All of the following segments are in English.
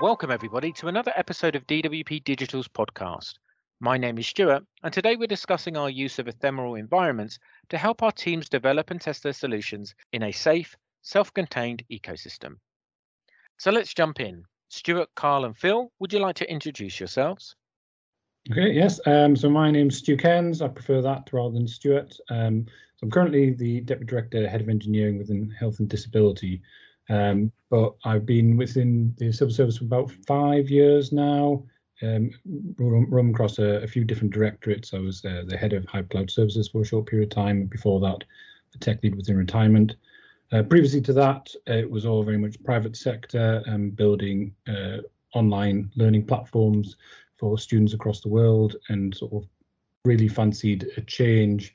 Welcome, everybody, to another episode of DWP Digital's podcast. My name is Stuart, and today we're discussing our use of ephemeral environments to help our teams develop and test their solutions in a safe, self contained ecosystem. So let's jump in. Stuart, Carl, and Phil, would you like to introduce yourselves? Okay, yes. Um, so my name's Stu Cairns. I prefer that rather than Stuart. Um, so I'm currently the Deputy Director, Head of Engineering within Health and Disability. Um, but I've been within the civil service for about five years now. Um, run, across a, a, few different directorates. I was uh, the head of Hive Cloud Services for a short period of time. Before that, the tech lead within retirement. Uh, previously to that, it was all very much private sector and um, building uh, online learning platforms for students across the world and sort of really fancied a change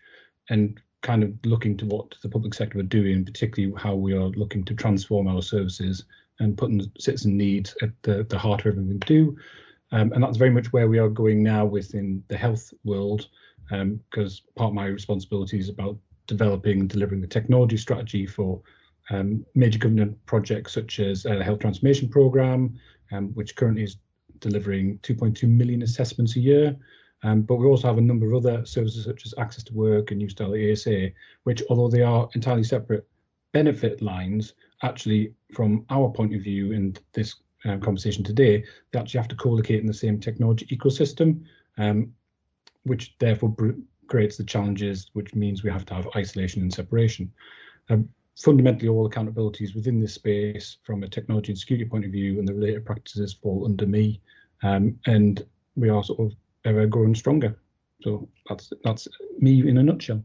and kind of looking to what the public sector are doing, particularly how we are looking to transform our services and putting citizen needs at the, the heart of everything we do. Um, and that's very much where we are going now within the health world, because um, part of my responsibility is about developing and delivering the technology strategy for um, major government projects such as uh, the Health Transformation Programme, um, which currently is delivering 2.2 million assessments a year. Um, but we also have a number of other services such as Access to Work and New Style ESA, which, although they are entirely separate benefit lines, actually, from our point of view in this uh, conversation today, they actually have to co-locate in the same technology ecosystem, um, which therefore creates the challenges, which means we have to have isolation and separation. Um, fundamentally, all accountabilities within this space from a technology and security point of view and the related practices fall under me. Um, and we are sort of ever growing stronger. So that's that's me in a nutshell.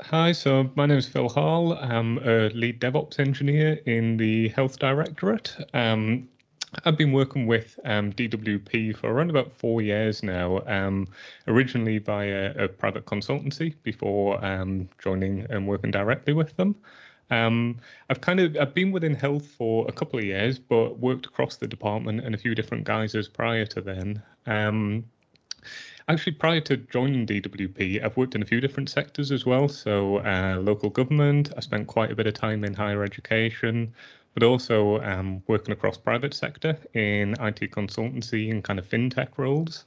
Hi, so my name is Phil Hall. I'm a lead DevOps engineer in the Health Directorate. Um, I've been working with um, DWP for around about four years now, um, originally via a private consultancy before um, joining and working directly with them. Um, I've kind of I've been within health for a couple of years, but worked across the department and a few different guises prior to then. Um, actually, prior to joining DWP, I've worked in a few different sectors as well. So, uh, local government, I spent quite a bit of time in higher education, but also um, working across private sector in IT consultancy and kind of fintech roles.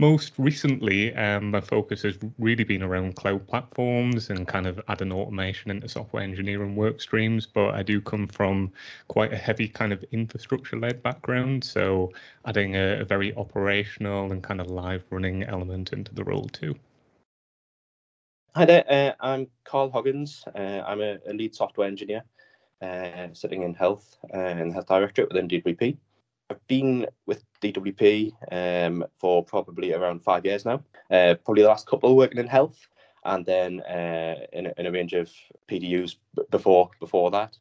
Most recently, um, my focus has really been around cloud platforms and kind of adding automation into software engineering work streams. But I do come from quite a heavy kind of infrastructure led background. So adding a, a very operational and kind of live running element into the role too. Hi there, uh, I'm Carl Hoggins. Uh, I'm a, a, lead software engineer uh, sitting in health uh, and health directorate within DWP. I've been with DWP um, for probably around five years now. Uh, probably the last couple working in health, and then uh, in, a, in, a, range of PDUs before before that.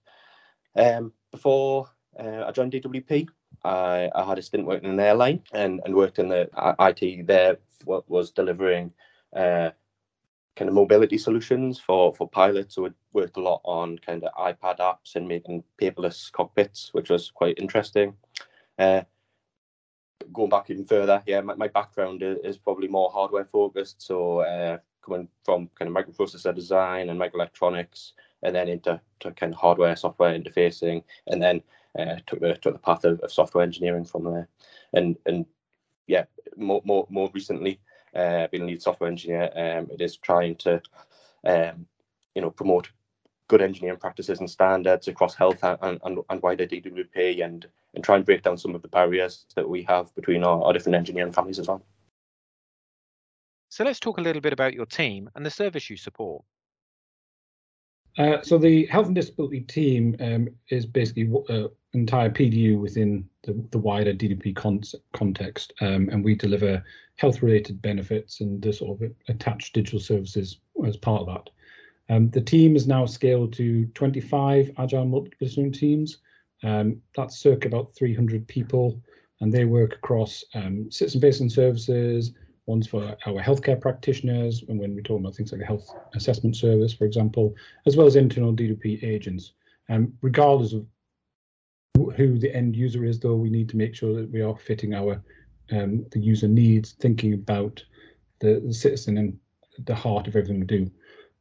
Um, before uh, I joined DWP, I, I, had a stint working in an airline and, and worked in the IT there. What was delivering uh, kind of mobility solutions for for pilots. So we worked a lot on kind of iPad apps and making paperless cockpits, which was quite interesting. Uh, going back even further, yeah, my, my background is, probably more hardware focused. So uh, coming from kind of microprocessor design and microelectronics, and then into kind of hardware, software interfacing, and then uh, took the took the path of, of, software engineering from there. And and yeah, more more more recently, uh, being a lead software engineer, um, it is trying to um, you know promote good engineering practices and standards across health and, and, and wider DWP and, and try and break down some of the barriers that we have between our, our different engineering families as well. So let's talk a little bit about your team and the service you support. Uh, so the health and disability team um, is basically an uh, entire PDU within the, the wider DWP con context, um, and we deliver health-related benefits and the sort of attached digital services as part of that. Um, the team is now scaled to 25 agile multidisciplinary teams. Um, that's circa about 300 people, and they work across um, citizen-facing services, ones for our healthcare practitioners, and when we're talking about things like a health assessment service, for example, as well as internal DWP agents. Um, regardless of who the end user is, though, we need to make sure that we are fitting our um, the user needs, thinking about the, the citizen and the heart of everything we do.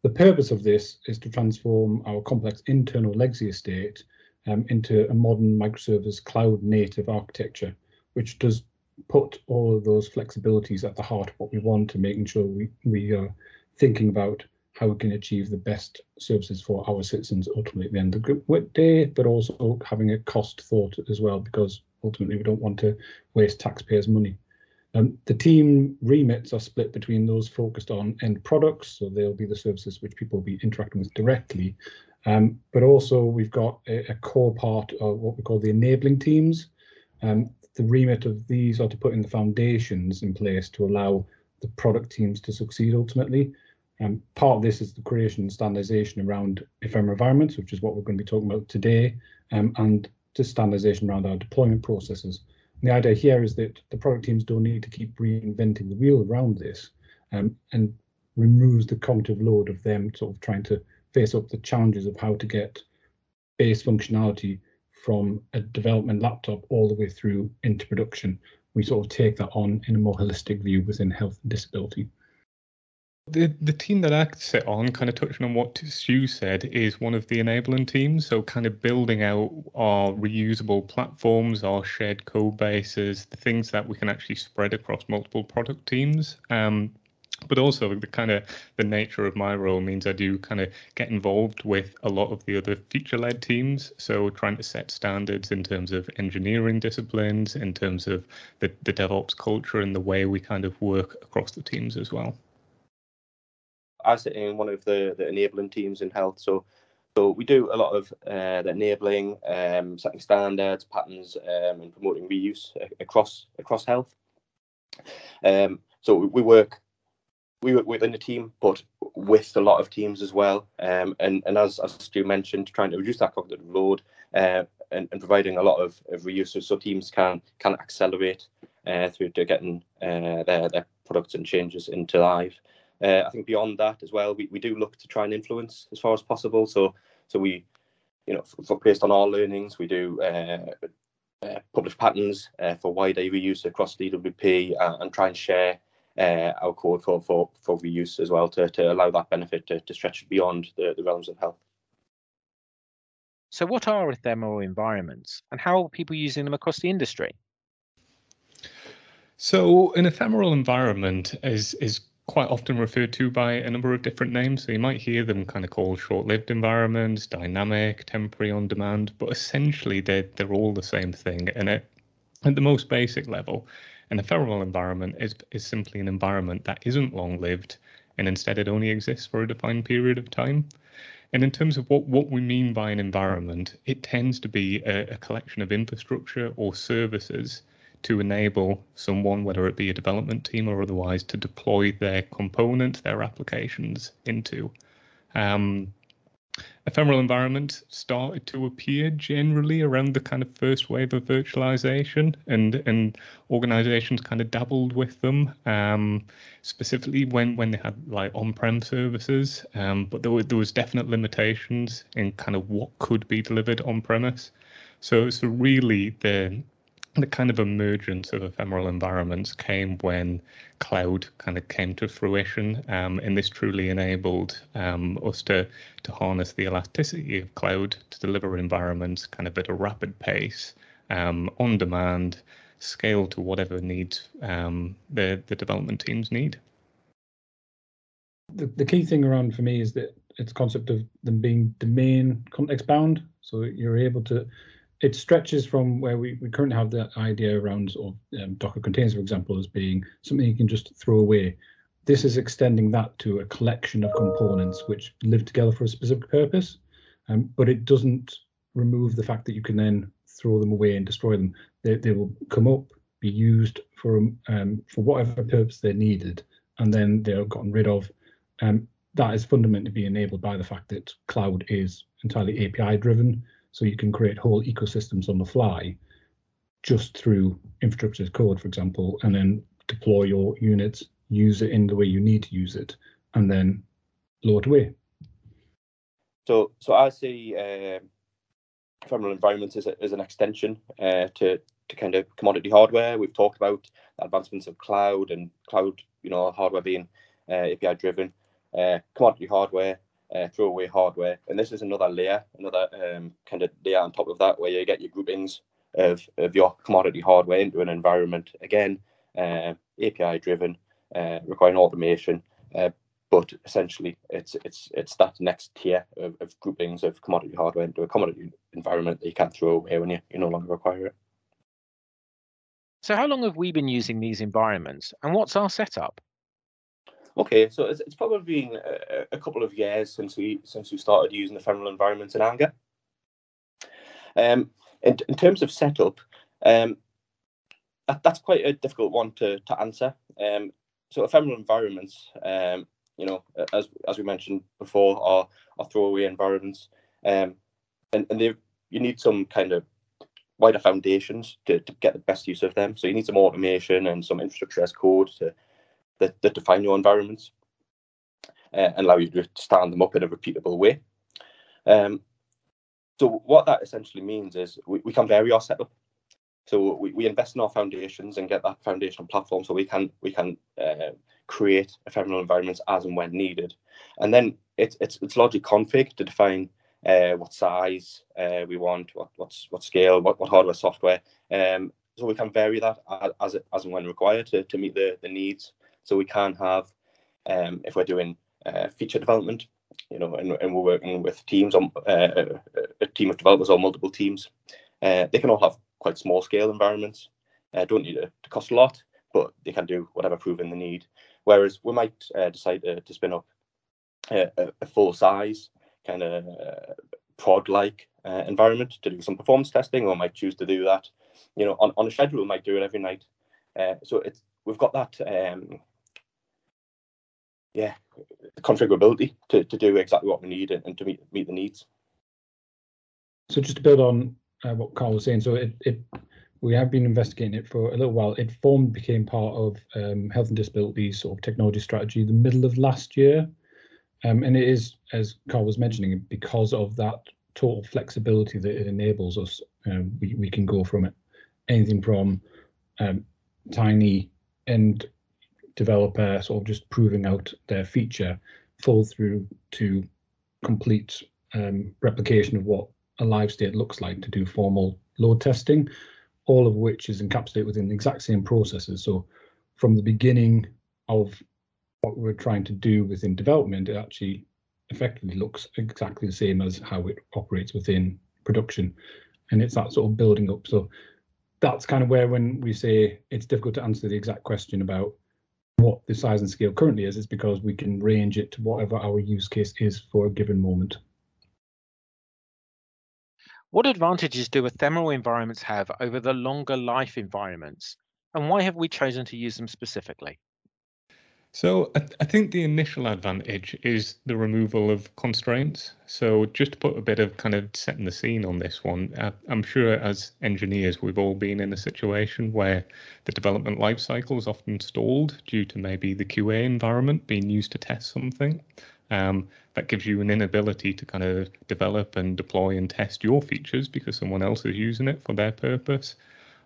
The purpose of this is to transform our complex internal legacy estate um, into a modern microservice cloud native architecture, which does put all of those flexibilities at the heart of what we want to making sure we, we are thinking about how we can achieve the best services for our citizens ultimately at the end of the group day, but also having a cost thought as well, because ultimately we don't want to waste taxpayers' money. Um, the team remits are split between those focused on end products, so they'll be the services which people will be interacting with directly. Um, but also we've got a, a, core part of what we call the enabling teams. Um, the remit of these are to put in the foundations in place to allow the product teams to succeed ultimately. Um, part of this is the creation and standardization around ephemeral environments, which is what we're going to be talking about today, um, and to standardization around our deployment processes. And the idea here is that the product teams don't need to keep reinventing the wheel around this um, and removes the cognitive load of them sort of trying to face up the challenges of how to get base functionality from a development laptop all the way through into production. We sort of take that on in a more holistic view within health and disability. The the team that I sit on, kind of touching on what Stu said, is one of the enabling teams. So kind of building out our reusable platforms, our shared code bases, the things that we can actually spread across multiple product teams. Um, but also the kind of the nature of my role means I do kind of get involved with a lot of the other feature-led teams. So trying to set standards in terms of engineering disciplines, in terms of the, the DevOps culture and the way we kind of work across the teams as well. I sit in one of the, the enabling teams in health. So so we do a lot of uh, the enabling, um, setting standards, patterns, um, and promoting reuse across across health. Um, so we work we work within the team, but with a lot of teams as well. Um, and and as as Stu mentioned, trying to reduce that cognitive load uh, and, and providing a lot of, of reuse so teams can can accelerate uh, through to getting uh, their their products and changes into live. Uh, I think beyond that as well, we, we do look to try and influence as far as possible. So so we, you know, for, based on our learnings, we do uh, uh, publish patterns uh, for wider reuse across DWP uh, and try and share uh, our code for, for, for reuse as well to, to allow that benefit to, to stretch beyond the, the realms of health. So, what are ephemeral environments and how are people using them across the industry? So, an ephemeral environment is is quite often referred to by a number of different names. So you might hear them kind of called short-lived environments, dynamic, temporary on demand, but essentially they're they're all the same thing. And at, at the most basic level, an ephemeral environment is is simply an environment that isn't long-lived and instead it only exists for a defined period of time. And in terms of what, what we mean by an environment, it tends to be a, a collection of infrastructure or services to enable someone, whether it be a development team or otherwise, to deploy their components, their applications into. Um, ephemeral environments started to appear generally around the kind of first wave of virtualization, and and organizations kind of dabbled with them, um, specifically when when they had like on-prem services. Um, but there were there was definite limitations in kind of what could be delivered on premise. So so really the the kind of emergence of ephemeral environments came when cloud kind of came to fruition, um, and this truly enabled um, us to to harness the elasticity of cloud to deliver environments kind of at a rapid pace, um, on demand, scale to whatever needs um, the the development teams need. The, the key thing around for me is that it's concept of them being domain context bound, so you're able to it stretches from where we, we currently have the idea around sort of um, Docker containers, for example, as being something you can just throw away. This is extending that to a collection of components which live together for a specific purpose, um, but it doesn't remove the fact that you can then throw them away and destroy them. They, they will come up, be used for um, for whatever purpose they're needed, and then they're gotten rid of. Um, that is fundamentally be enabled by the fact that cloud is entirely API driven so you can create whole ecosystems on the fly just through infrastructure as code, for example, and then deploy your units, use it in the way you need to use it, and then it away. So, so I see uh, ephemeral environments as, a, as an extension uh, to to kind of commodity hardware. We've talked about advancements of cloud and cloud, you know, hardware being uh, API driven. Uh, commodity hardware uh, throwaway hardware. And this is another layer, another um, kind of layer on top of that, where you get your groupings of, of your commodity hardware into an environment. Again, uh, API driven, uh, requiring automation. Uh, but essentially, it's it's it's that next tier of, of, groupings of commodity hardware into a commodity environment that you can't throw away when you, you no longer require it. So, how long have we been using these environments, and what's our setup? Okay, so it's, it's probably been a, a, couple of years since we since we started using the ephemeral environments in Anger. Um, in, in terms of setup, um, that, that's quite a difficult one to, to answer. Um, so ephemeral environments, um, you know, as as we mentioned before, are, are throwaway environments, um, and and they you need some kind of wider foundations to, to get the best use of them. So you need some automation and some infrastructure as code to that, that define your environments uh, and allow you to stand them up in a repeatable way. Um, so what that essentially means is we, we can vary our setup. So we, we invest in our foundations and get that foundational platform so we can we can uh, create ephemeral environments as and when needed. And then it's it's it's largely config to define uh, what size uh, we want, what what's what scale, what, what hardware, software. Um, so we can vary that as as and when required to, to meet the, the needs so we can have, um, if we're doing uh, feature development, you know, and, and we're working with teams on uh, a team of developers or multiple teams, uh, they can all have quite small scale environments. Uh, don't need to, to, cost a lot, but they can do whatever proven they need. Whereas we might uh, decide to, to, spin up a, a full size kind of uh, prod like uh, environment to do some performance testing, or might choose to do that, you know, on, on a schedule. We might do it every night. Uh, so it's we've got that um, yeah, configurability to, to do exactly what we need and, and to meet meet the needs. So just to build on uh, what Carl was saying, so it, it we have been investigating it for a little while. It formed became part of um, health and disability sort of technology strategy the middle of last year, um, and it is as Carl was mentioning because of that total flexibility that it enables us. Um, we we can go from it anything from um, tiny and developer sort of just proving out their feature full through to complete um, replication of what a live state looks like to do formal load testing, all of which is encapsulated within the exact same processes. So from the beginning of what we're trying to do within development, it actually effectively looks exactly the same as how it operates within production. And it's that sort of building up. So that's kind of where when we say it's difficult to answer the exact question about what the size and scale currently is, is because we can range it to whatever our use case is for a given moment. What advantages do ephemeral environments have over the longer life environments? And why have we chosen to use them specifically? So I, I, think the initial advantage is the removal of constraints. So just to put a bit of kind of setting the scene on this one, I, I'm sure as engineers we've all been in a situation where the development lifecycle is often stalled due to maybe the QA environment being used to test something. Um, that gives you an inability to kind of develop and deploy and test your features because someone else is using it for their purpose.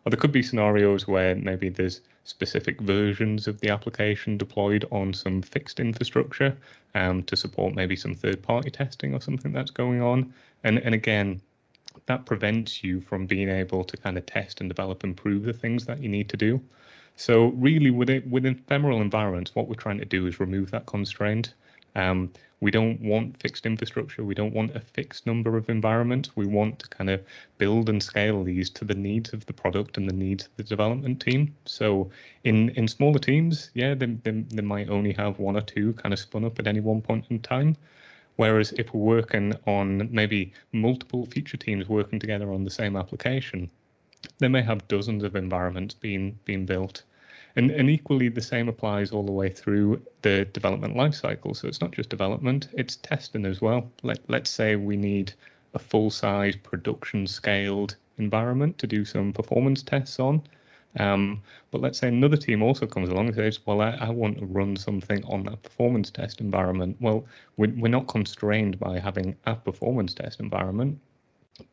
Or there could be scenarios where maybe there's specific versions of the application deployed on some fixed infrastructure um, to support maybe some third-party testing or something that's going on. And and again, that prevents you from being able to kind of test and develop and prove the things that you need to do. So really, within within ephemeral environments, what we're trying to do is remove that constraint. Um, we don't want fixed infrastructure. We don't want a fixed number of environments. We want to kind of build and scale these to the needs of the product and the needs of the development team. So in in smaller teams, yeah, they, they, they might only have one or two kind of spun up at any one point in time. Whereas if we're working on maybe multiple feature teams working together on the same application, they may have dozens of environments being being built and, and equally, the same applies all the way through the development lifecycle. So it's not just development, it's testing as well. Let, let's say we need a full size production scaled environment to do some performance tests on. Um, but let's say another team also comes along and says, well, I, I, want to run something on that performance test environment. Well, we're, we're not constrained by having a performance test environment.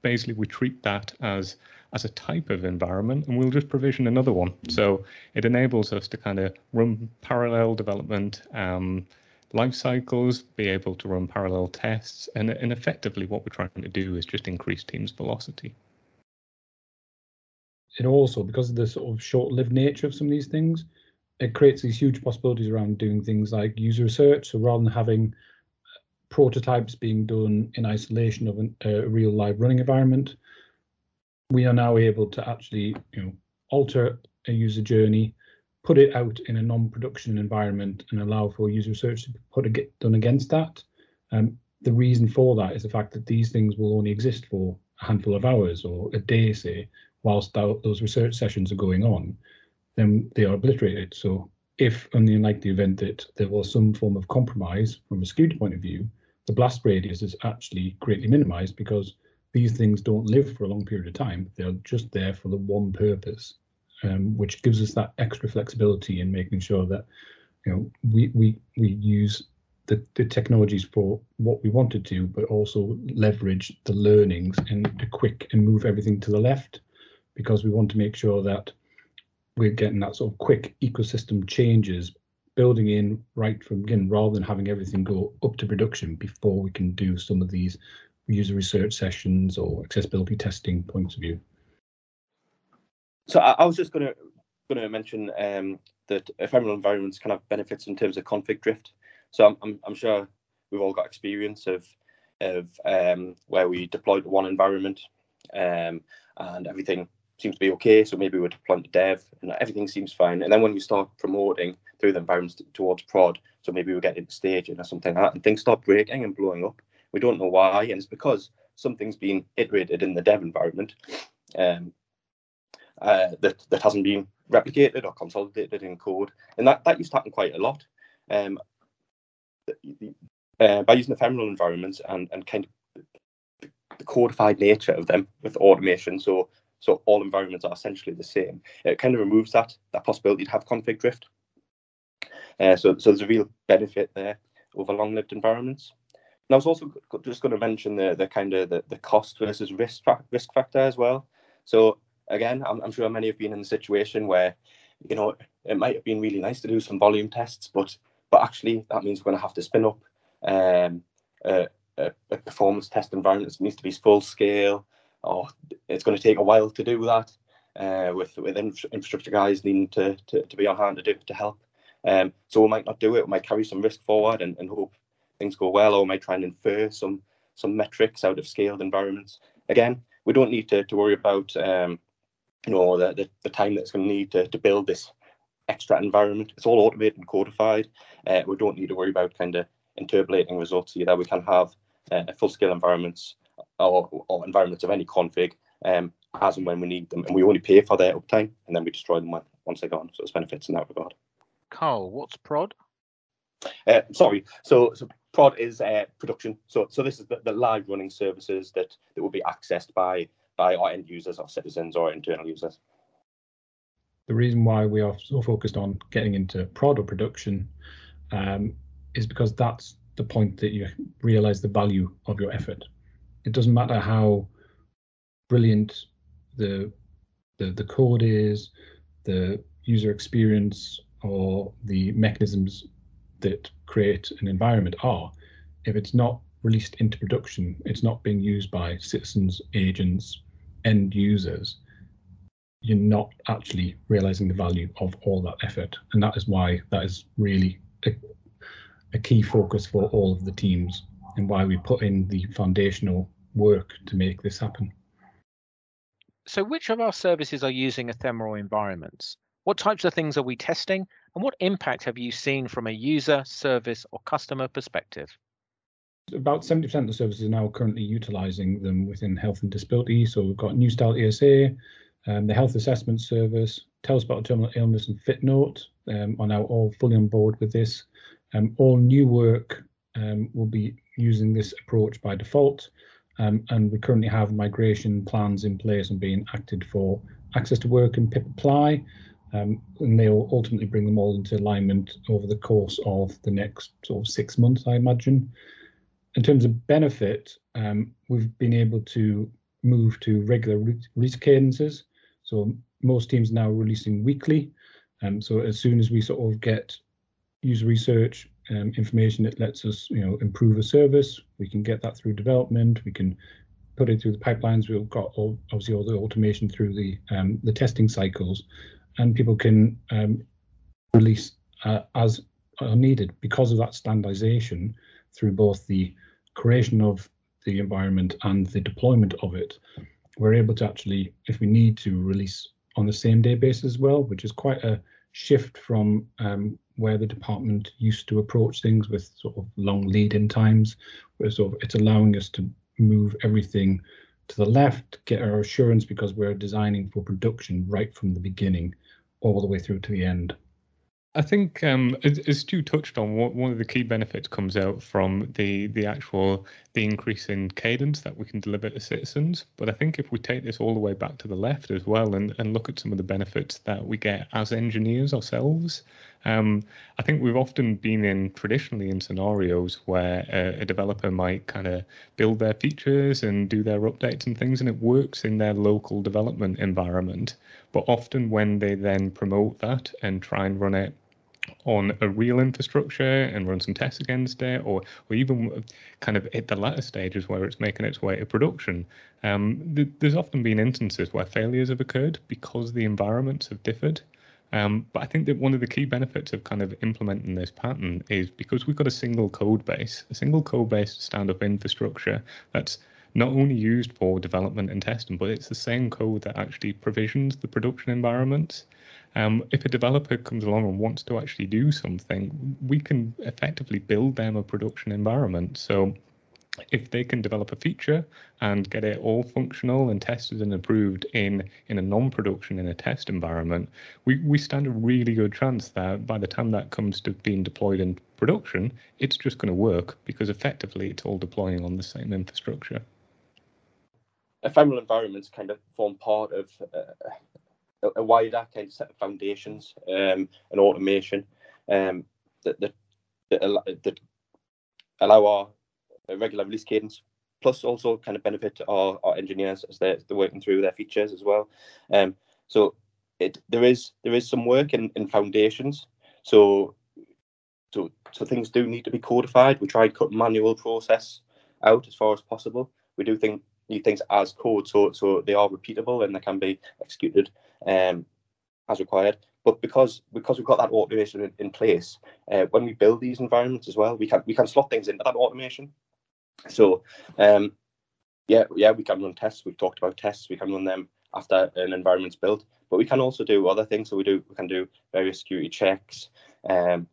Basically, we treat that as as a type of environment, and we'll just provision another one. So it enables us to kind of run parallel development, um, life cycles, be able to run parallel tests, and, and effectively what we're trying to do is just increase teams' velocity. It also, because of the sort of short-lived nature of some of these things, it creates these huge possibilities around doing things like user research. So rather than having prototypes being done in isolation of an, a real live running environment, we are now able to actually, you know, alter a user journey, put it out in a non-production environment, and allow for user research to be put get done against that. Um, the reason for that is the fact that these things will only exist for a handful of hours or a day, say, whilst those research sessions are going on, then they are obliterated. So if, in the unlikely event that there was some form of compromise from a security point of view, the blast radius is actually greatly minimized because these things don't live for a long period of time. They're just there for the one purpose, um, which gives us that extra flexibility in making sure that you know we we we use the, the technologies for what we wanted to, do, but also leverage the learnings and to quick and move everything to the left because we want to make sure that we're getting that sort of quick ecosystem changes building in right from begin rather than having everything go up to production before we can do some of these user research sessions or accessibility testing points of view. So I, I was just going to going to mention um, that ephemeral environments kind of benefits in terms of config drift. So I'm, I'm, I'm sure we've all got experience of of um, where we deployed one environment um, and everything seems to be okay. So maybe we're deploying to dev and everything seems fine. And then when you start promoting through the environments towards prod, so maybe we get into staging or something like that, and things start breaking and blowing up. We don't know why, and it's because something's been iterated in the dev environment um, uh, that that hasn't been replicated or consolidated in code, and that that used to happen quite a lot. Um, uh, by using ephemeral environments and and kind of the codified nature of them with automation, so so all environments are essentially the same. It kind of removes that that possibility to have config drift. Uh, so, so there's a real benefit there over long-lived environments. And I was also just going to mention the the kind of the, the cost versus risk risk factor as well. So again, I'm, I'm sure many have been in the situation where you know it might have been really nice to do some volume tests, but but actually that means we're going to have to spin up um, a, a, a performance test environment that needs to be full scale or it's going to take a while to do that. Uh, with with infrastructure guys needing to, to, to be on hand to do to help. Um, so we might not do it. We might carry some risk forward and, and hope things go well, or we might try and infer some some metrics out of scaled environments. Again, we don't need to, to worry about um, you know the, the, the time that's going to need to, to build this extra environment. It's all automated and codified. Uh, we don't need to worry about kind of interpolating results either. We can have uh, full scale environments or, or environments of any config um, as and when we need them. And we only pay for their uptime and then we destroy them once they're gone. So there's benefits in that regard. Carl, what's prod? Uh, sorry, so so prod is uh, production. So so this is the, the, live running services that that will be accessed by by our end users, our citizens, or internal users. The reason why we are so focused on getting into prod or production um, is because that's the point that you realize the value of your effort it doesn't matter how brilliant the the, the code is, the user experience, or the mechanisms that create an environment are. If it's not released into production, it's not being used by citizens, agents, end users, you're not actually realizing the value of all that effort. And that is why that is really a, a key focus for all of the teams and why we put in the foundational work to make this happen. So, which of our services are using ephemeral environments? What types of things are we testing? And what impact have you seen from a user, service, or customer perspective? About 70% of the services are now currently utilizing them within health and disability. So, we've got New Style ESA, um, the health assessment service, Telspot terminal illness, and FitNote um, are now all fully on board with this. Um, all new work um, will be using this approach by default. Um, and we currently have migration plans in place and being acted for access to work and PIP apply. Um, and they'll ultimately bring them all into alignment over the course of the next sort of six months, I imagine. In terms of benefit, um, we've been able to move to regular release cadences. So most teams now releasing weekly. Um, so as soon as we sort of get user research um, information that lets us, you know, improve a service. We can get that through development. We can put it through the pipelines. We've got all, obviously all the automation through the um, the testing cycles, and people can um, release uh, as are needed because of that standardization through both the creation of the environment and the deployment of it. We're able to actually, if we need to, release on the same day basis as well, which is quite a shift from um, where the department used to approach things with sort of long lead in times, where sort of it's allowing us to move everything to the left, get our assurance because we're designing for production right from the beginning all the way through to the end. I think, um, as, as Stu touched on, one of the key benefits comes out from the the actual the increase in cadence that we can deliver to citizens. But I think if we take this all the way back to the left as well and, and look at some of the benefits that we get as engineers ourselves, um, I think we've often been in traditionally in scenarios where a, a developer might kind of build their features and do their updates and things, and it works in their local development environment. But often when they then promote that and try and run it on a real infrastructure and run some tests against it, or or even kind of at the latter stages where it's making its way to production. Um, th- there's often been instances where failures have occurred because the environments have differed. Um, but I think that one of the key benefits of kind of implementing this pattern is because we've got a single code base, a single code base stand up infrastructure that's not only used for development and testing, but it's the same code that actually provisions the production environments. Um, if a developer comes along and wants to actually do something, we can effectively build them a production environment. So if they can develop a feature and get it all functional and tested and approved in in a non-production in a test environment, we, we stand a really good chance that by the time that comes to being deployed in production, it's just going to work because effectively it's all deploying on the same infrastructure. Ephemeral environments kind of form part of uh, a wider kind of set of foundations um, and automation um, that, that, that, that allow our regular release cadence, plus also kind of benefit our, our engineers as they're, they're working through their features as well. Um, so it there is there is some work in, in foundations. So so so things do need to be codified. We try and cut manual process out as far as possible. We do think need things as code, so so they are repeatable and they can be executed um, as required. But because because we've got that automation in, in place, uh, when we build these environments as well, we can we can slot things into that automation. So um, yeah, yeah, we can run tests. We've talked about tests. We can run them after an environment's built, but we can also do other things. So we do we can do various security checks, um,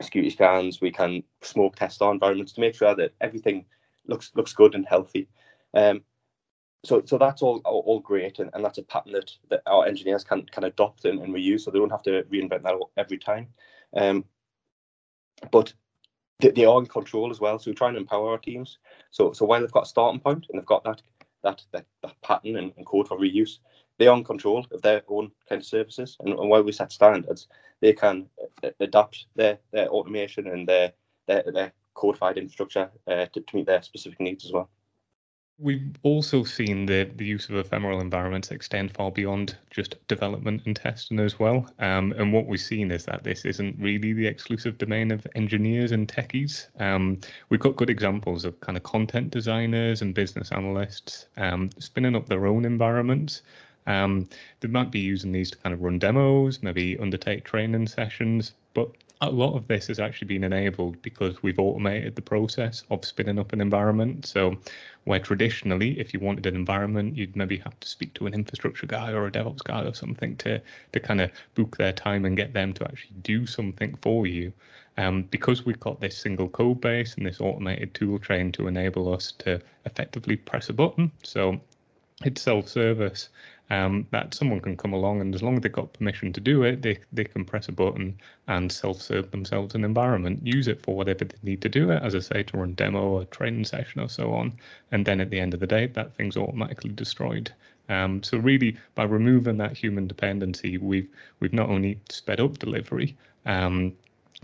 security scans. We can smoke test our environments to make sure that everything looks looks good and healthy. Um, so so that's all all, great, and, and that's a pattern that, that our engineers can can adopt and, and reuse, so they don't have to reinvent that every time. Um, but they, they are in control as well. So we try and empower our teams. So so while they've got a starting point and they've got that that that, that pattern and, and, code for reuse, they are in control of their own kind of services. And, and while we set standards, they can uh, adapt their their automation and their their, their codified infrastructure uh, to, to meet their specific needs as well. We've also seen the, the use of ephemeral environments extend far beyond just development and testing as well. Um, and what we've seen is that this isn't really the exclusive domain of engineers and techies. Um, we've got good examples of kind of content designers and business analysts um, spinning up their own environments. Um, they might be using these to kind of run demos, maybe undertake training sessions, but a lot of this has actually been enabled because we've automated the process of spinning up an environment. So, where traditionally, if you wanted an environment, you'd maybe have to speak to an infrastructure guy or a DevOps guy or something to to kind of book their time and get them to actually do something for you. Um, because we've got this single code base and this automated tool chain to enable us to effectively press a button. So it's self-service um, that someone can come along and as long as they've got permission to do it, they, they can press a button and self-serve themselves an environment, use it for whatever they need to do it, as I say, to run demo or training session or so on. And then at the end of the day, that thing's automatically destroyed. Um, so really, by removing that human dependency, we've we've not only sped up delivery, um,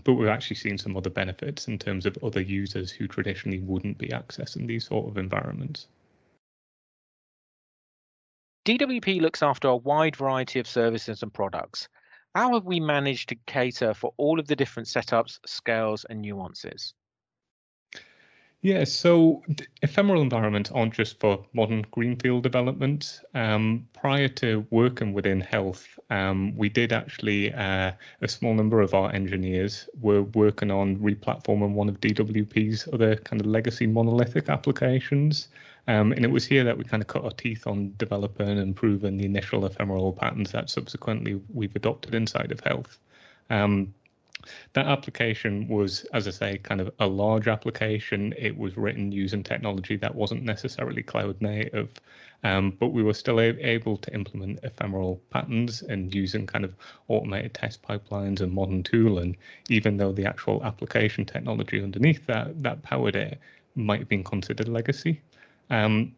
but we've actually seen some other benefits in terms of other users who traditionally wouldn't be accessing these sort of environments. DWP looks after a wide variety of services and products. how have we managed to cater for all of the different setups, scales, and nuances? Yeah, so ephemeral environments aren't just for modern greenfield development. Um, prior to working within health, um, we did actually, uh, a small number of our engineers were working on replatforming one of DWP's other kind of legacy monolithic applications. Um, and it was here that we kind of cut our teeth on developing and improving the initial ephemeral patterns that subsequently we've adopted inside of health. Um, that application was, as I say, kind of a large application. It was written using technology that wasn't necessarily cloud native, um, but we were still a- able to implement ephemeral patterns and using kind of automated test pipelines and modern tooling, even though the actual application technology underneath that that powered it might have been considered legacy. Um,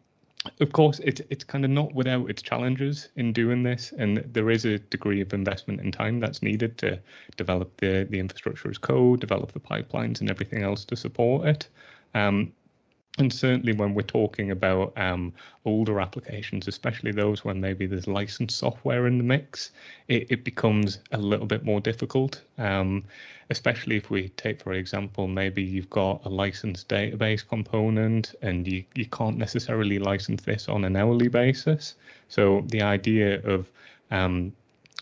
of course, it's it's kind of not without its challenges in doing this, and there is a degree of investment in time that's needed to develop the the infrastructure as code, develop the pipelines, and everything else to support it. Um, and certainly when we're talking about um, older applications, especially those when maybe there's licensed software in the mix, it, it becomes a little bit more difficult. Um, especially if we take, for example, maybe you've got a licensed database component and you, you can't necessarily license this on an hourly basis. So the idea of um,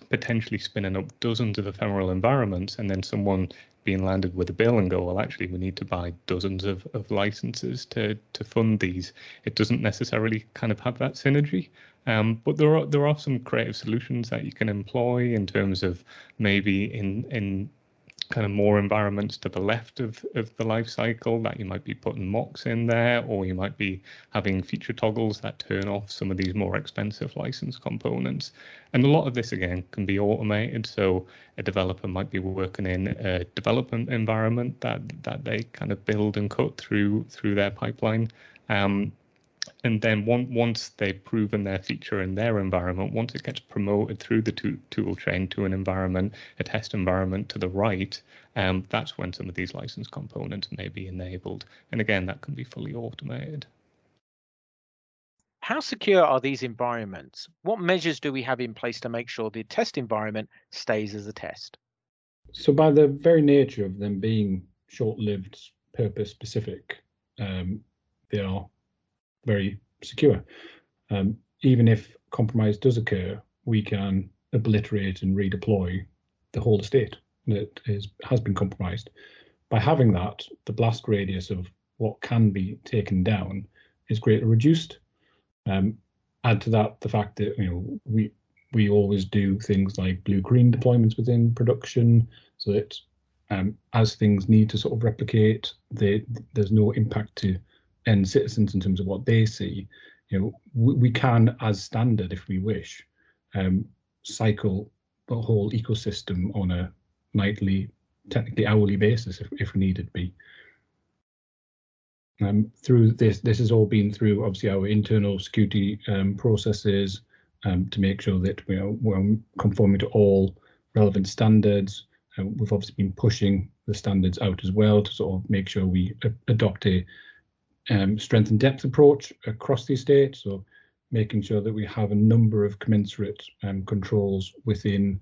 potentially spinning up dozens of ephemeral environments and then someone being landed with a bill and go, well, actually, we need to buy dozens of, of licenses to to fund these. It doesn't necessarily kind of have that synergy. Um, but there are there are some creative solutions that you can employ in terms of maybe in in kind of more environments to the left of, of the life cycle that you might be putting mocks in there, or you might be having feature toggles that turn off some of these more expensive license components. And a lot of this, again, can be automated. So a developer might be working in a development environment that that they kind of build and cut through through their pipeline. Um, and then one, once they've proven their feature in their environment, once it gets promoted through the to, tool chain to an environment, a test environment to the right, um, that's when some of these license components may be enabled. And again, that can be fully automated. How secure are these environments? What measures do we have in place to make sure the test environment stays as a test? So, by the very nature of them being short-lived, purpose-specific, um, they are very secure. Um, even if compromise does occur, we can obliterate and redeploy the whole estate that is has been compromised. By having that, the blast radius of what can be taken down is greatly reduced. Um, add to that the fact that you know we we always do things like blue green deployments within production, so that um, as things need to sort of replicate, they, there's no impact to end citizens in terms of what they see. You know, we, we can, as standard, if we wish, um, cycle the whole ecosystem on a nightly, technically hourly basis if, if needed be. Um, through this, this has all been through obviously our internal security um, processes um, to make sure that we are we're conforming to all relevant standards. Uh, we've obviously been pushing the standards out as well to sort of make sure we adopt a um, strength and depth approach across the estate. So making sure that we have a number of commensurate um, controls within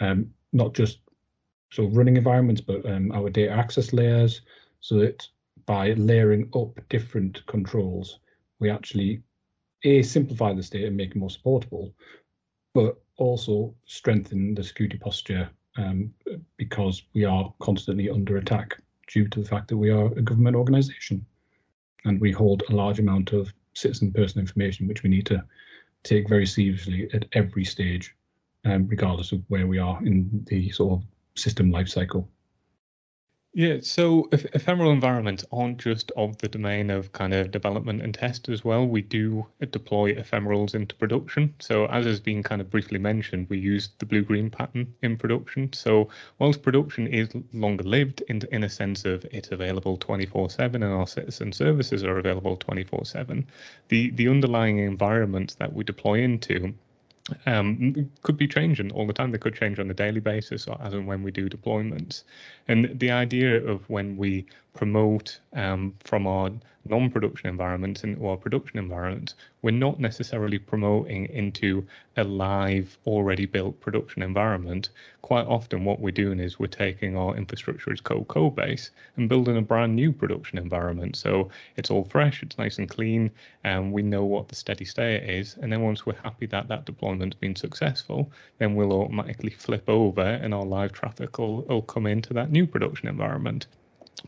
um, not just sort of running environments, but um, our data access layers, so that by layering up different controls, we actually a simplify the state and make it more supportable, but also strengthen the security posture um, because we are constantly under attack due to the fact that we are a government organisation and we hold a large amount of citizen personal information, which we need to take very seriously at every stage, um, regardless of where we are in the sort of system life cycle. Yeah, so ephemeral environments aren't just of the domain of kind of development and test as well. We do deploy ephemerals into production. So as has been kind of briefly mentioned, we use the blue-green pattern in production. So whilst production is longer lived in, in a sense of it's available 24-7 and our citizen services are available 24-7, the, the underlying environments that we deploy into um, could be changing all the time. They could change on a daily basis or as and when we do deployments. And the idea of when we promote um, from our non-production environments into our production environments, we're not necessarily promoting into a live, already built production environment. Quite often what we're doing is we're taking our infrastructure as code code base and building a brand new production environment. So it's all fresh, it's nice and clean, and we know what the steady state is. And then once we're happy that that deployment's been successful, then we'll automatically flip over and our live traffic will, will come into that new production environment.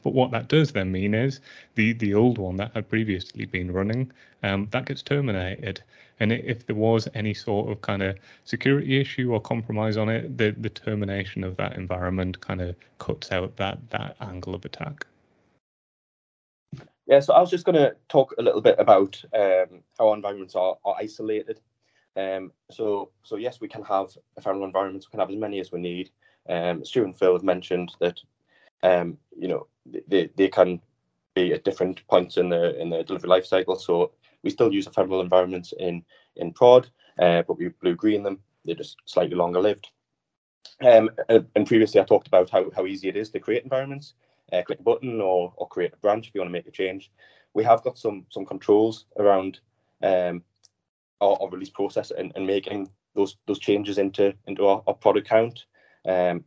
But what that does then mean is the the old one that had previously been running, um, that gets terminated. And if there was any sort of kind of security issue or compromise on it, the, the termination of that environment kind of cuts out that that angle of attack. Yeah, so I was just going to talk a little bit about um, how environments are, are isolated. Um, so, so yes, we can have ephemeral environments. We can have as many as we need. Um, Stu and Phil have mentioned that um, you know, they, they can be at different points in the in the delivery life cycle. So we still use ephemeral environments in in prod, uh, but we blue green them. They're just slightly longer lived. Um, and previously I talked about how, how easy it is to create environments. Uh, click a button or, or create a branch if you want to make a change. We have got some some controls around um, our, our release process and, and making those those changes into into our, our prod account. Um,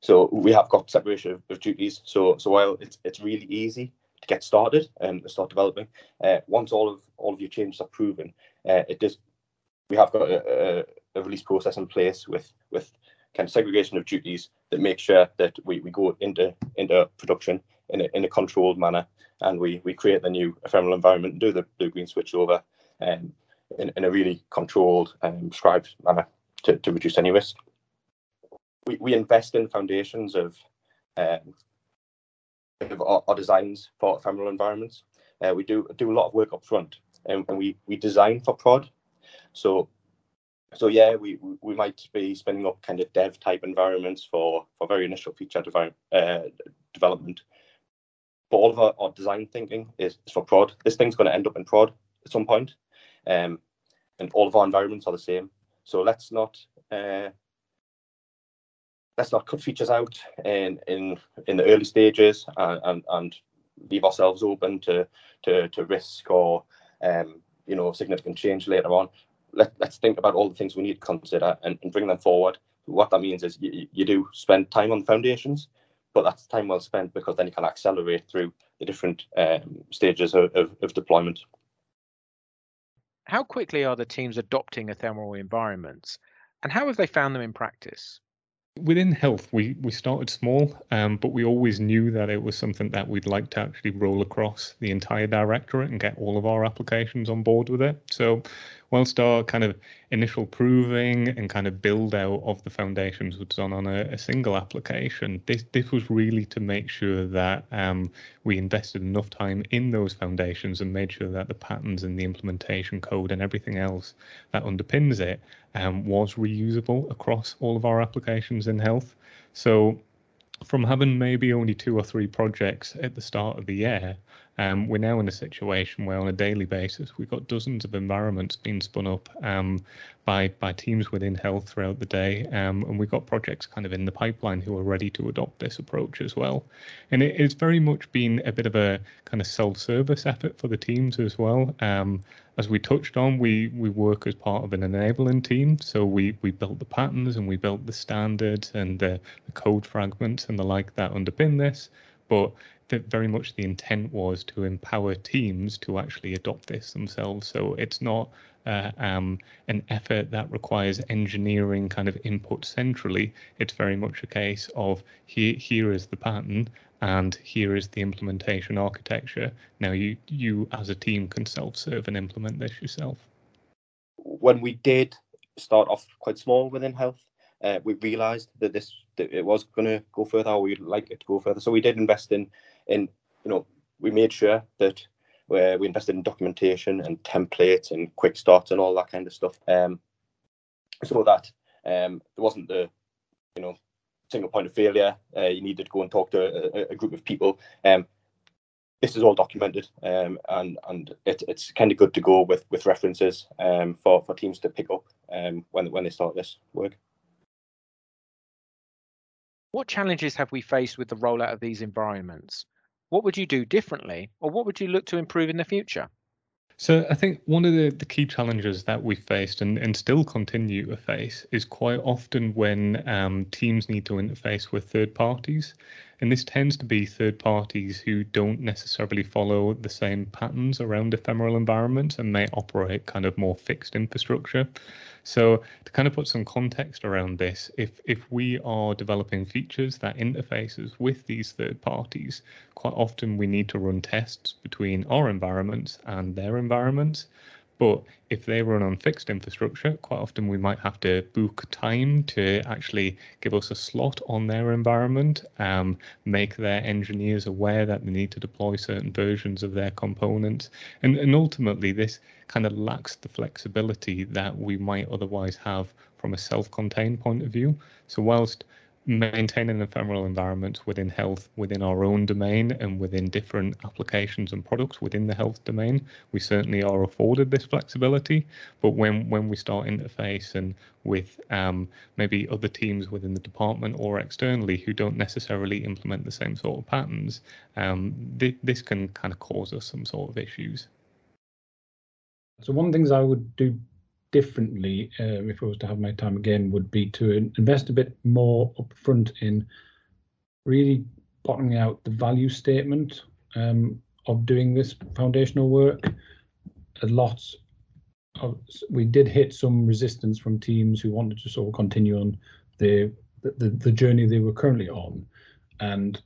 so we have got separation of, of, duties. So so while it's it's really easy to get started and um, start developing, uh, once all of all of your changes are proven, uh, it does. We have got a, a, a, release process in place with with kind of segregation of duties that make sure that we, we go into into production in a in a controlled manner, and we we create the new ephemeral environment and do the blue green switch over, um, in in a really controlled and um, prescribed manner to, to reduce any risk we, we invest in foundations of, um, of our, our, designs for ephemeral environments. Uh, we do do a lot of work up front, and, and we we design for prod. So so yeah, we we might be spinning up kind of dev type environments for for very initial feature devi- uh, development. But all of our, our design thinking is, is, for prod. This thing's going to end up in prod at some point, um, and all of our environments are the same. So let's not uh, let's not cut features out in in in the early stages and and, and leave ourselves open to to to risk or um, you know significant change later on. Let, let's think about all the things we need to consider and, and bring them forward. What that means is you, you do spend time on foundations, but that's time well spent because then you can accelerate through the different um, stages of, of, of deployment. How quickly are the teams adopting ephemeral environments, and how have they found them in practice? Within health, we we started small, um, but we always knew that it was something that we'd like to actually roll across the entire directorate and get all of our applications on board with it. So whilst our kind of initial proving and kind of build out of the foundations was done on a, a single application, this this was really to make sure that um, we invested enough time in those foundations and made sure that the patterns and the implementation code and everything else that underpins it um, was reusable across all of our applications in health. So from having maybe only two or three projects at the start of the year, um, we're now in a situation where on a daily basis we've got dozens of environments being spun up um, by by teams within health throughout the day, um, and we've got projects kind of in the pipeline who are ready to adopt this approach as well. And it, it's very much been a bit of a kind of self-service effort for the teams as well. Um, as we touched on, we we work as part of an enabling team. So we we built the patterns and we built the standards and the, the code fragments and the like that underpin this. But very much the intent was to empower teams to actually adopt this themselves. So it's not uh, um, an effort that requires engineering kind of input centrally. It's very much a case of here here is the pattern and here is the implementation architecture. Now you you as a team can self-serve and implement this yourself. When we did start off quite small within health, uh, we realised that this that it was going to go further. Or we'd like it to go further, so we did invest in in you know we made sure that uh, we invested in documentation and templates and quick starts and all that kind of stuff. Um, so that um, there wasn't the you know single point of failure. Uh, you needed to go and talk to a, a group of people. Um, this is all documented, um, and and it, it's kind of good to go with with references um, for for teams to pick up um, when when they start this work. What challenges have we faced with the rollout of these environments? What would you do differently or what would you look to improve in the future? So I think one of the, the key challenges that we faced and, and still continue to face is quite often when um, teams need to interface with third parties. And this tends to be third parties who don't necessarily follow the same patterns around ephemeral environments and may operate kind of more fixed infrastructure. So to kind of put some context around this, if if we are developing features that interfaces with these third parties, quite often we need to run tests between our environments and their environments. But if they run on fixed infrastructure, quite often we might have to book time to actually give us a slot on their environment, um, make their engineers aware that they need to deploy certain versions of their components. And, and ultimately, this kind of lacks the flexibility that we might otherwise have from a self contained point of view. So, whilst maintaining ephemeral environments within health within our own domain and within different applications and products within the health domain we certainly are afforded this flexibility but when when we start interfacing with um, maybe other teams within the department or externally who don't necessarily implement the same sort of patterns um, th- this can kind of cause us some sort of issues so one of the things i would do differently, uh, if I was to have my time again, would be to invest a bit more upfront in really bottoming out the value statement um, of doing this foundational work. A lot of, we did hit some resistance from teams who wanted to sort of continue on the the, the journey they were currently on, and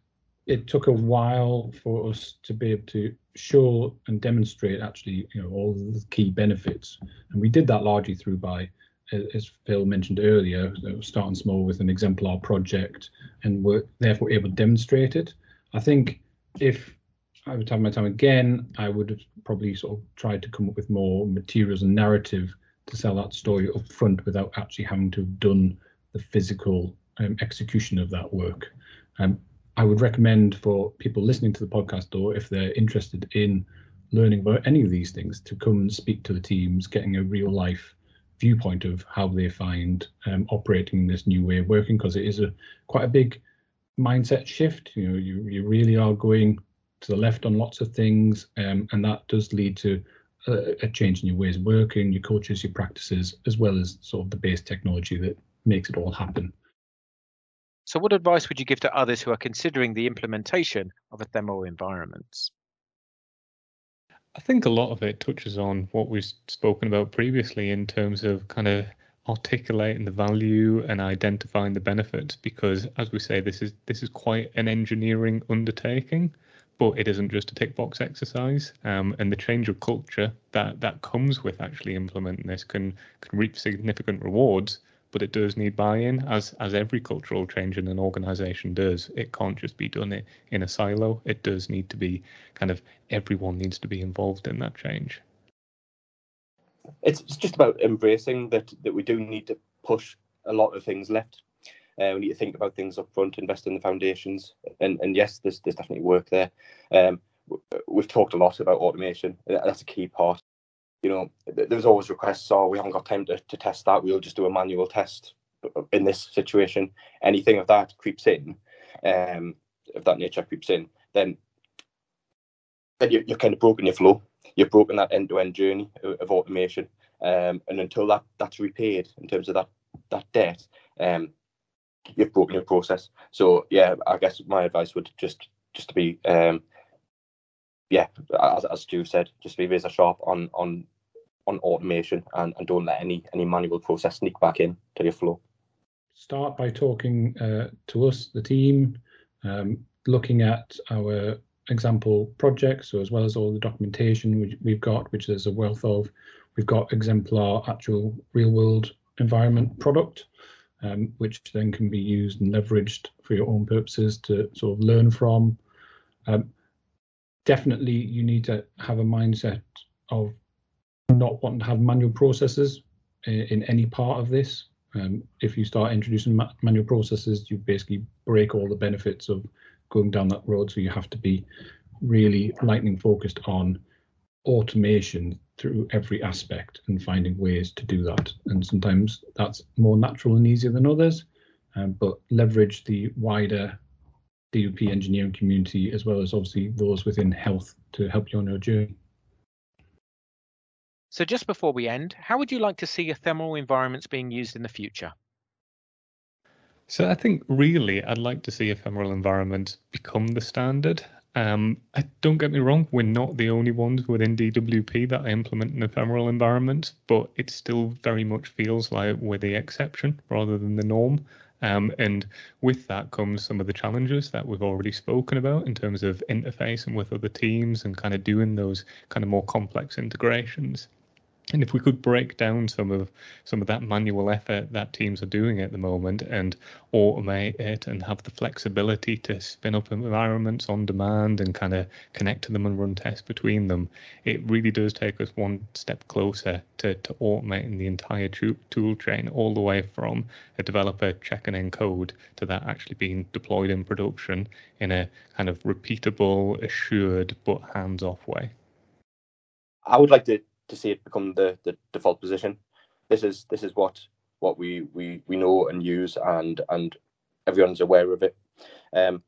it took a while for us to be able to show and demonstrate actually you know all the key benefits. And we did that largely through by as phil mentioned earlier starting small with an exemplar project and we're therefore able to demonstrate it. I think if i would have my time again i would have probably sort of tried to come up with more materials and narrative to sell that story up front without actually having to have done the physical um, execution of that work. Um, I would recommend for people listening to the podcast, or if they're interested in learning about any of these things, to come and speak to the teams, getting a real life viewpoint of how they find um, operating this new way of working, because it is a quite a big mindset shift. You know, you you really are going to the left on lots of things, um, and that does lead to a, a change in your ways of working, your cultures, your practices, as well as sort of the base technology that makes it all happen. So, what advice would you give to others who are considering the implementation of ephemeral environment? I think a lot of it touches on what we've spoken about previously in terms of kind of articulating the value and identifying the benefits because as we say this is this is quite an engineering undertaking but it isn't just a tick box exercise um, and the change of culture that that comes with actually implementing this can can reap significant rewards but it does need buy-in as as every cultural change in an organization does. It can't just be done in a silo. It does need to be kind of everyone needs to be involved in that change. It's, just about embracing that that we do need to push a lot of things left. Uh, we need to think about things up front invest in the foundations and and yes there's there's definitely work there. Um, we've talked a lot about automation. That's a key part you know, there's always requests, oh, we haven't got time to, to test that. We'll just do a manual test. In this situation, anything of that creeps in, um, if that nature creeps in, then then you, you've kind of broken your flow. You've broken that end-to-end journey of, of automation, um, and until that that's repaid in terms of that that debt, um, you've broken your process. So yeah, I guess my advice would just just to be um, yeah, as, as Stu said, just be razor sharp on on on automation and, and don't let any any manual process sneak back in to your flow. Start by talking uh, to us, the team, um, looking at our example projects, so as well as all the documentation which we've got, which there's a wealth of. We've got exemplar actual real world environment product, um, which then can be used and leveraged for your own purposes to sort of learn from. Um, definitely, you need to have a mindset of not wanting to have manual processes in, in any part of this. Um, if you start introducing ma manual processes, you basically break all the benefits of going down that road. So you have to be really lightning focused on automation through every aspect and finding ways to do that. And sometimes that's more natural and easier than others, um, but leverage the wider DWP engineering community, as well as obviously those within health to help you on your journey. So just before we end, how would you like to see ephemeral environments being used in the future? So I think really I'd like to see ephemeral environments become the standard. Um, I, don't get me wrong, we're not the only ones within DWP that implement an ephemeral environment, but it still very much feels like we're the exception rather than the norm. Um, and with that comes some of the challenges that we've already spoken about in terms of interfacing with other teams and kind of doing those kind of more complex integrations. And if we could break down some of some of that manual effort that teams are doing at the moment and automate it and have the flexibility to spin up environments on demand and kind of connect to them and run tests between them, it really does take us one step closer to, to automating the entire tool chain all the way from a developer checking in code to that actually being deployed in production in a kind of repeatable, assured, but hands-off way. I would like to to see it become the, the default position. This is this is what what we, we, we know and use and and everyone's aware of it. Um,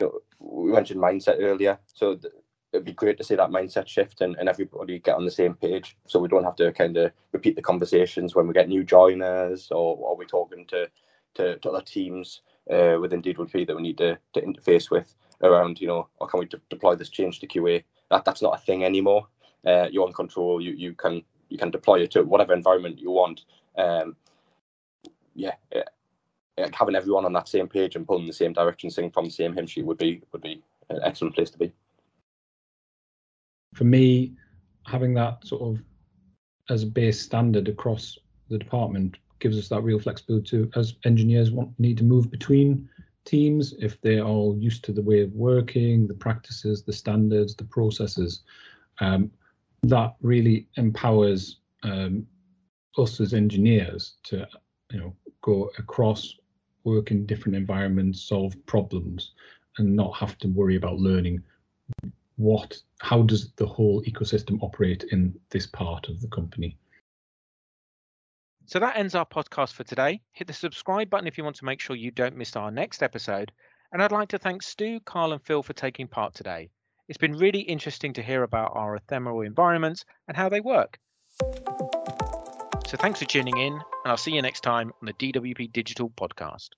you know, we mentioned mindset earlier, so th- it'd be great to see that mindset shift and, and everybody get on the same page, so we don't have to kind of repeat the conversations when we get new joiners or, or we're talking to, to, to other teams uh, within DWP that we need to, to interface with around, you know, or can we de- deploy this change to QA? That that's not a thing anymore uh, you're in control. You you can you can deploy it to whatever environment you want. Um, yeah, having everyone on that same page and pulling the same direction, singing from the same hymn sheet would be would be an excellent place to be. For me, having that sort of as a base standard across the department gives us that real flexibility to, as engineers want need to move between teams if they're all used to the way of working, the practices, the standards, the processes. Um, that really empowers um, us as engineers to you know go across work in different environments solve problems and not have to worry about learning what how does the whole ecosystem operate in this part of the company. So that ends our podcast for today. Hit the subscribe button if you want to make sure you don't miss our next episode. And i'd like to thank stu carl and phil for taking part today it's been really interesting to hear about our ephemeral environments and how they work. So thanks for tuning in, and I'll see you next time on the DWP Digital Podcast.